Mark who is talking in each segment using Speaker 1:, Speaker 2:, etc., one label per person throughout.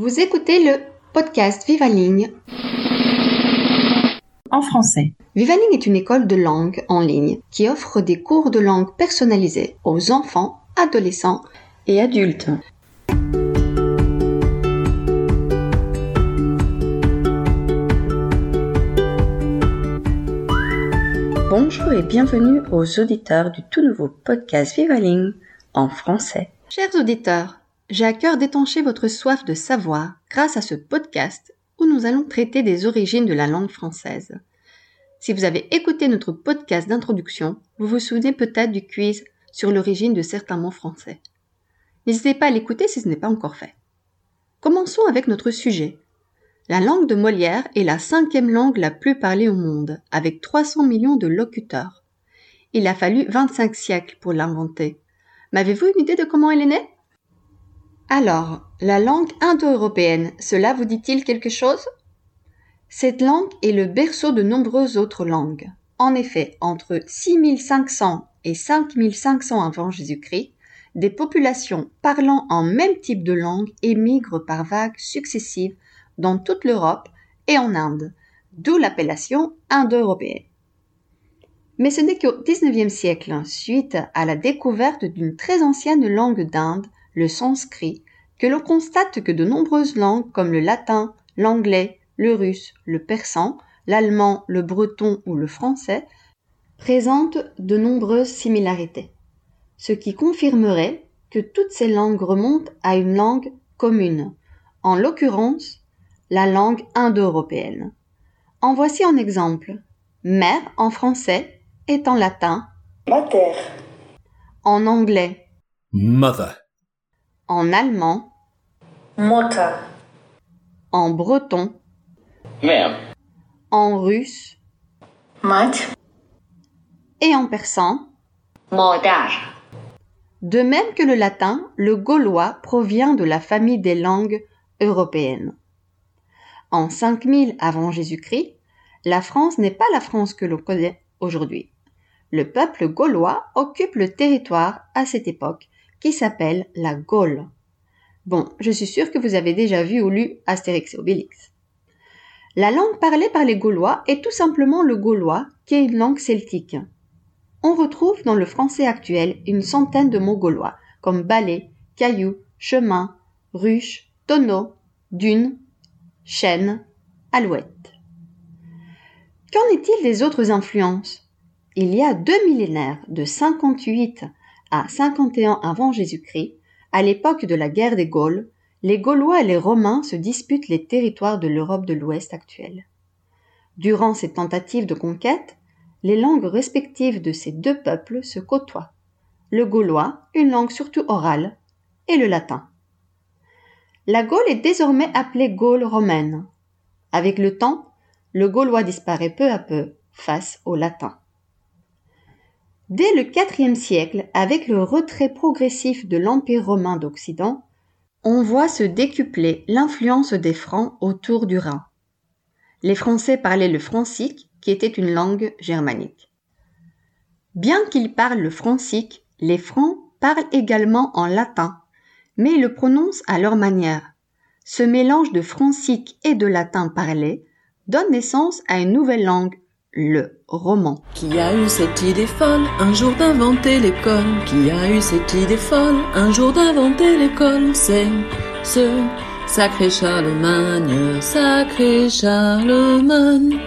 Speaker 1: Vous écoutez le podcast Vivaligne
Speaker 2: en français.
Speaker 1: Vivaligne est une école de langue en ligne qui offre des cours de langue personnalisés aux enfants, adolescents
Speaker 2: et adultes. Bonjour et bienvenue aux auditeurs du tout nouveau podcast Vivaligne en français.
Speaker 1: Chers auditeurs, j'ai à cœur d'étancher votre soif de savoir grâce à ce podcast où nous allons traiter des origines de la langue française. Si vous avez écouté notre podcast d'introduction, vous vous souvenez peut-être du quiz sur l'origine de certains mots français. N'hésitez pas à l'écouter si ce n'est pas encore fait. Commençons avec notre sujet. La langue de Molière est la cinquième langue la plus parlée au monde, avec 300 millions de locuteurs. Il a fallu 25 siècles pour l'inventer. M'avez-vous une idée de comment elle est née? Alors, la langue indo-européenne, cela vous dit-il quelque chose? Cette langue est le berceau de nombreuses autres langues. En effet, entre 6500 et 5500 avant Jésus-Christ, des populations parlant en même type de langue émigrent par vagues successives dans toute l'Europe et en Inde, d'où l'appellation indo-européenne. Mais ce n'est qu'au XIXe siècle, suite à la découverte d'une très ancienne langue d'Inde, le sanskrit, que l'on constate que de nombreuses langues comme le latin, l'anglais, le russe, le persan, l'allemand, le breton ou le français présentent de nombreuses similarités, ce qui confirmerait que toutes ces langues remontent à une langue commune, en l'occurrence la langue indo-européenne. En voici un exemple. Mère en français est en latin
Speaker 3: Mater.
Speaker 1: En anglais
Speaker 4: Mother.
Speaker 1: En allemand
Speaker 3: Mutter.
Speaker 1: En breton
Speaker 5: Mère.
Speaker 1: En russe
Speaker 3: Mat.
Speaker 1: Et en persan
Speaker 5: Modar.
Speaker 1: De même que le latin, le gaulois provient de la famille des langues européennes. En 5000 avant Jésus-Christ, la France n'est pas la France que l'on connaît aujourd'hui. Le peuple gaulois occupe le territoire à cette époque qui s'appelle la Gaule. Bon, je suis sûr que vous avez déjà vu ou lu Astérix et Obélix. La langue parlée par les Gaulois est tout simplement le gaulois, qui est une langue celtique. On retrouve dans le français actuel une centaine de mots gaulois, comme balai, caillou, chemin, ruche, tonneau, dune, chêne, alouette. Qu'en est-il des autres influences? Il y a deux millénaires, de 58 à 51 avant Jésus-Christ, à l'époque de la guerre des Gaules, les Gaulois et les Romains se disputent les territoires de l'Europe de l'Ouest actuelle. Durant ces tentatives de conquête, les langues respectives de ces deux peuples se côtoient. Le gaulois, une langue surtout orale, et le latin. La Gaule est désormais appelée Gaule romaine. Avec le temps, le gaulois disparaît peu à peu face au latin. Dès le IVe siècle, avec le retrait progressif de l'Empire romain d'Occident, on voit se décupler l'influence des Francs autour du Rhin. Les Français parlaient le francique, qui était une langue germanique. Bien qu'ils parlent le francique, les Francs parlent également en latin, mais le prononcent à leur manière. Ce mélange de francique et de latin parlé donne naissance à une nouvelle langue, le roman.
Speaker 6: Qui a eu cette idée folle un jour d'inventer l'école Qui a eu cette idée folle un jour d'inventer l'école C'est ce sacré Charlemagne, sacré Charlemagne.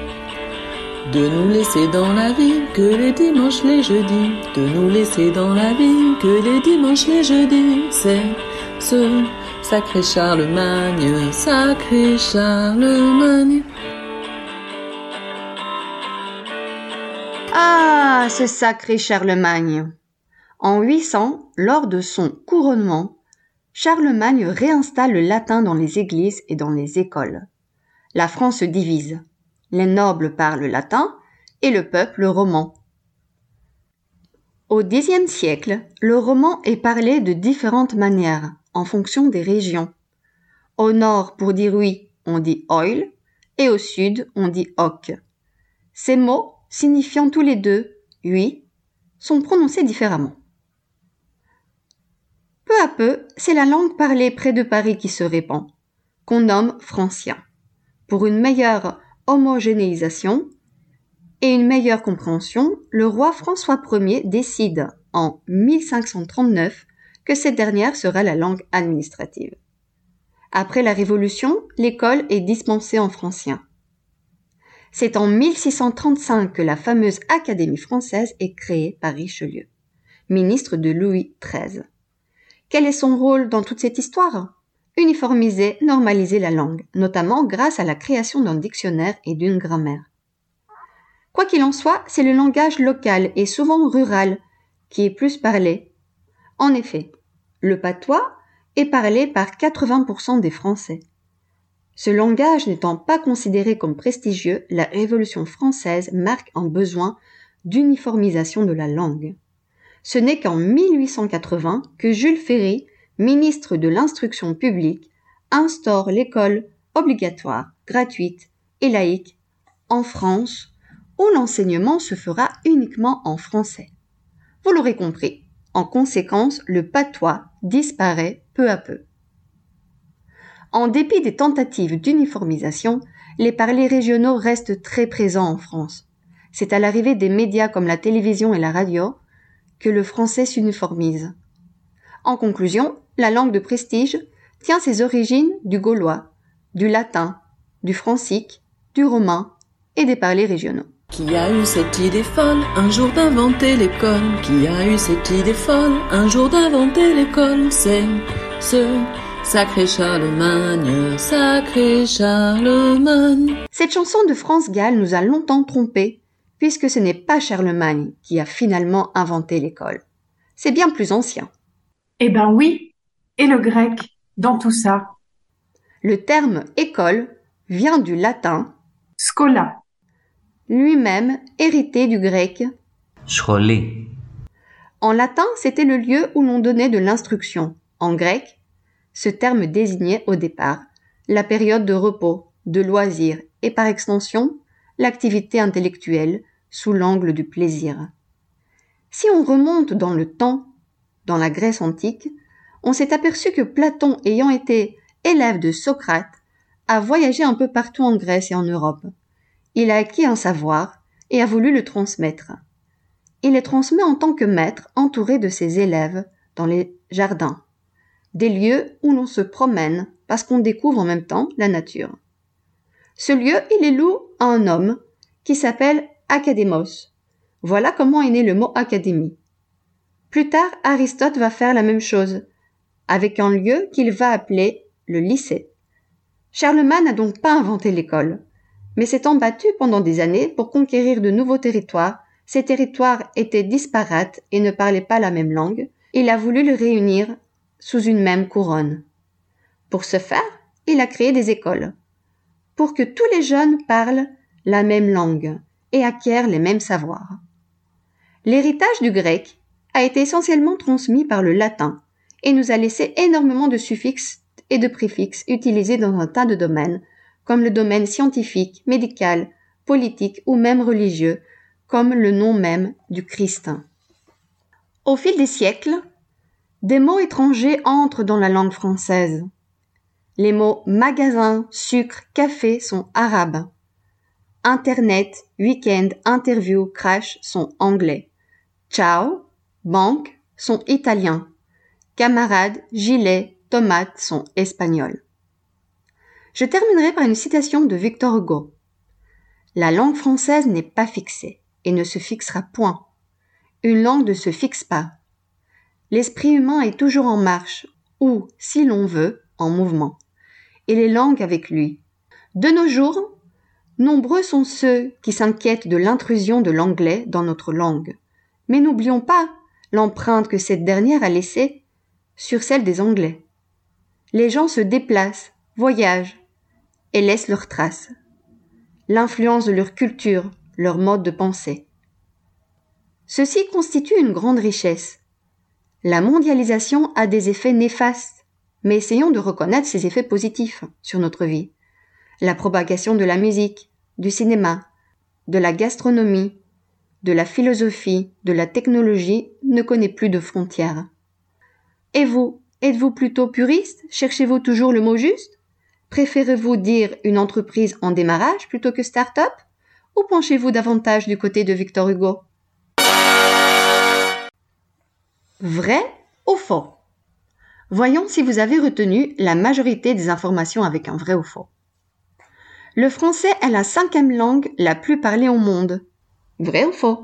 Speaker 6: De nous laisser dans la vie que les dimanches, les jeudis. De nous laisser dans la vie que les dimanches, les jeudis. C'est ce sacré Charlemagne, sacré Charlemagne.
Speaker 1: Ah, ce sacré Charlemagne. En 800, lors de son couronnement, Charlemagne réinstalle le latin dans les églises et dans les écoles. La France se divise. Les nobles parlent latin et le peuple roman. Au Xe siècle, le roman est parlé de différentes manières en fonction des régions. Au nord, pour dire oui, on dit oil, et au sud, on dit hoc. Ces mots, signifiant tous les deux oui, sont prononcés différemment. Peu à peu, c'est la langue parlée près de Paris qui se répand. qu'on nomme francien. Pour une meilleure homogénéisation et une meilleure compréhension, le roi François Ier décide en 1539 que cette dernière sera la langue administrative. Après la Révolution, l'école est dispensée en francien. C'est en 1635 que la fameuse Académie française est créée par Richelieu, ministre de Louis XIII. Quel est son rôle dans toute cette histoire? Uniformiser, normaliser la langue, notamment grâce à la création d'un dictionnaire et d'une grammaire. Quoi qu'il en soit, c'est le langage local et souvent rural qui est plus parlé. En effet, le patois est parlé par 80% des Français. Ce langage n'étant pas considéré comme prestigieux, la Révolution française marque un besoin d'uniformisation de la langue. Ce n'est qu'en 1880 que Jules Ferry, ministre de l'Instruction publique, instaure l'école obligatoire, gratuite et laïque en France, où l'enseignement se fera uniquement en français. Vous l'aurez compris, en conséquence, le patois disparaît peu à peu. En dépit des tentatives d'uniformisation, les parlers régionaux restent très présents en France. C'est à l'arrivée des médias comme la télévision et la radio que le français s'uniformise. En conclusion, la langue de prestige tient ses origines du gaulois, du latin, du francique, du romain et des parlers régionaux.
Speaker 6: Sacré Charlemagne, sacré Charlemagne.
Speaker 1: Cette chanson de France Gall nous a longtemps trompés, puisque ce n'est pas Charlemagne qui a finalement inventé l'école. C'est bien plus ancien.
Speaker 4: Eh ben oui, et le grec, dans tout ça.
Speaker 1: Le terme école vient du latin
Speaker 4: scola,
Speaker 1: lui-même hérité du grec
Speaker 7: scholé.
Speaker 1: En latin, c'était le lieu où l'on donnait de l'instruction. En grec, ce terme désignait au départ la période de repos, de loisir et par extension l'activité intellectuelle sous l'angle du plaisir. Si on remonte dans le temps, dans la Grèce antique, on s'est aperçu que Platon, ayant été élève de Socrate, a voyagé un peu partout en Grèce et en Europe. Il a acquis un savoir et a voulu le transmettre. Il le transmet en tant que maître entouré de ses élèves dans les jardins, des lieux où l'on se promène parce qu'on découvre en même temps la nature. Ce lieu, il est loue à un homme qui s'appelle Académos. Voilà comment est né le mot académie. Plus tard, Aristote va faire la même chose, avec un lieu qu'il va appeler le lycée. Charlemagne n'a donc pas inventé l'école, mais s'est battu pendant des années pour conquérir de nouveaux territoires. Ces territoires étaient disparates et ne parlaient pas la même langue. Il a voulu les réunir sous une même couronne. Pour ce faire, il a créé des écoles, pour que tous les jeunes parlent la même langue et acquièrent les mêmes savoirs. L'héritage du grec a été essentiellement transmis par le latin et nous a laissé énormément de suffixes et de préfixes utilisés dans un tas de domaines, comme le domaine scientifique, médical, politique ou même religieux, comme le nom même du Christ. Au fil des siècles, des mots étrangers entrent dans la langue française. Les mots magasin, sucre, café sont arabes. Internet, week-end, interview, crash sont anglais. Ciao, banque sont italiens. Camarade, gilet, tomate sont espagnols. Je terminerai par une citation de Victor Hugo. La langue française n'est pas fixée et ne se fixera point. Une langue ne se fixe pas, L'esprit humain est toujours en marche, ou, si l'on veut, en mouvement, et les langues avec lui. De nos jours, nombreux sont ceux qui s'inquiètent de l'intrusion de l'anglais dans notre langue. Mais n'oublions pas l'empreinte que cette dernière a laissée sur celle des Anglais. Les gens se déplacent, voyagent et laissent leurs traces. L'influence de leur culture, leur mode de pensée. Ceci constitue une grande richesse, la mondialisation a des effets néfastes, mais essayons de reconnaître ces effets positifs sur notre vie. La propagation de la musique, du cinéma, de la gastronomie, de la philosophie, de la technologie ne connaît plus de frontières. Et vous, êtes-vous plutôt puriste? Cherchez-vous toujours le mot juste? Préférez-vous dire une entreprise en démarrage plutôt que start-up? Ou penchez-vous davantage du côté de Victor Hugo? Vrai ou faux? Voyons si vous avez retenu la majorité des informations avec un vrai ou faux. Le français est la cinquième langue la plus parlée au monde. Vrai ou faux?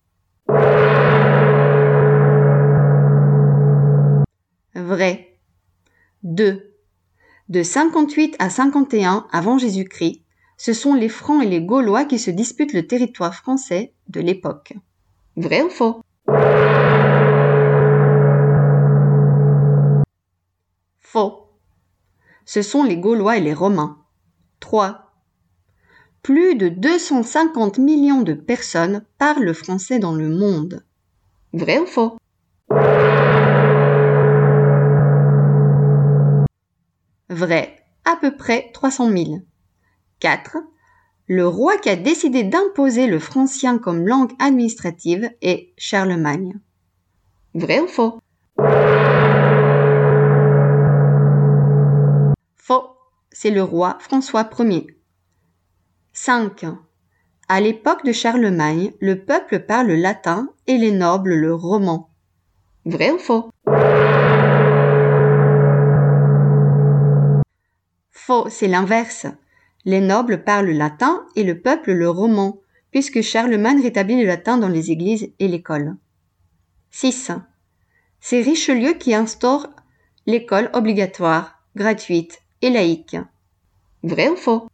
Speaker 1: Vrai. 2. De 58 à 51 avant Jésus-Christ, ce sont les Francs et les Gaulois qui se disputent le territoire français de l'époque. Vrai ou faux? Faux. Ce sont les Gaulois et les Romains. 3. Plus de 250 millions de personnes parlent le français dans le monde. Vrai ou faux? Vrai, à peu près 300 000. 4. Le roi qui a décidé d'imposer le francien comme langue administrative est Charlemagne. Vrai ou Faux, c'est le roi François Ier. 5. À l'époque de Charlemagne, le peuple parle le latin et les nobles le roman. Vrai ou faux? Faux, c'est l'inverse. Les nobles parlent le latin et le peuple le roman, puisque Charlemagne rétablit le latin dans les églises et l'école. 6. C'est Richelieu qui instaure l'école obligatoire, gratuite et laïque. Vrai ou faux?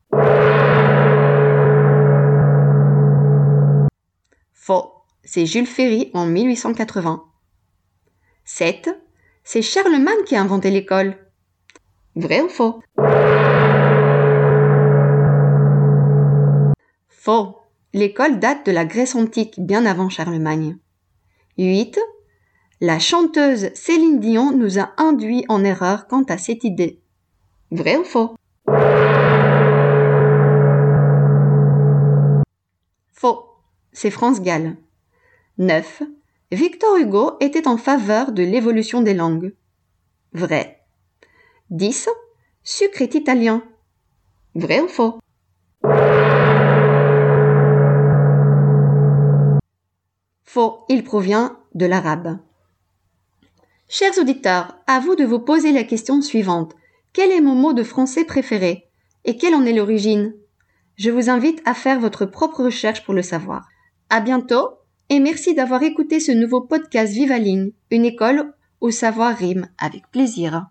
Speaker 1: Faux. C'est Jules Ferry en 1880. 7. C'est Charlemagne qui a inventé l'école. Vrai ou faux? Faux. L'école date de la Grèce antique, bien avant Charlemagne. 8. La chanteuse Céline Dion nous a induit en erreur quant à cette idée. Vrai ou faux? Faux. C'est France Gall. 9. Victor Hugo était en faveur de l'évolution des langues. Vrai. 10. Sucre est italien. Vrai ou faux? Faux, il provient de l'arabe. Chers auditeurs, à vous de vous poser la question suivante. Quel est mon mot de français préféré? Et quelle en est l'origine? Je vous invite à faire votre propre recherche pour le savoir. À bientôt et merci d'avoir écouté ce nouveau podcast Vivaline, une école où savoir rime avec plaisir.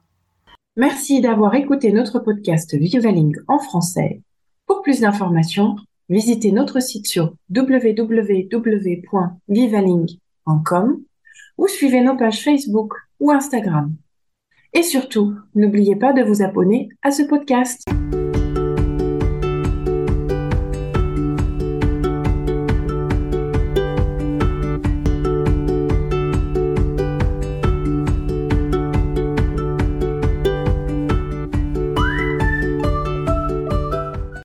Speaker 4: Merci d'avoir écouté notre podcast Vivaling en français. Pour plus d'informations, visitez notre site sur www.vivaling.com ou suivez nos pages Facebook ou Instagram. Et surtout, n'oubliez pas de vous abonner à ce podcast.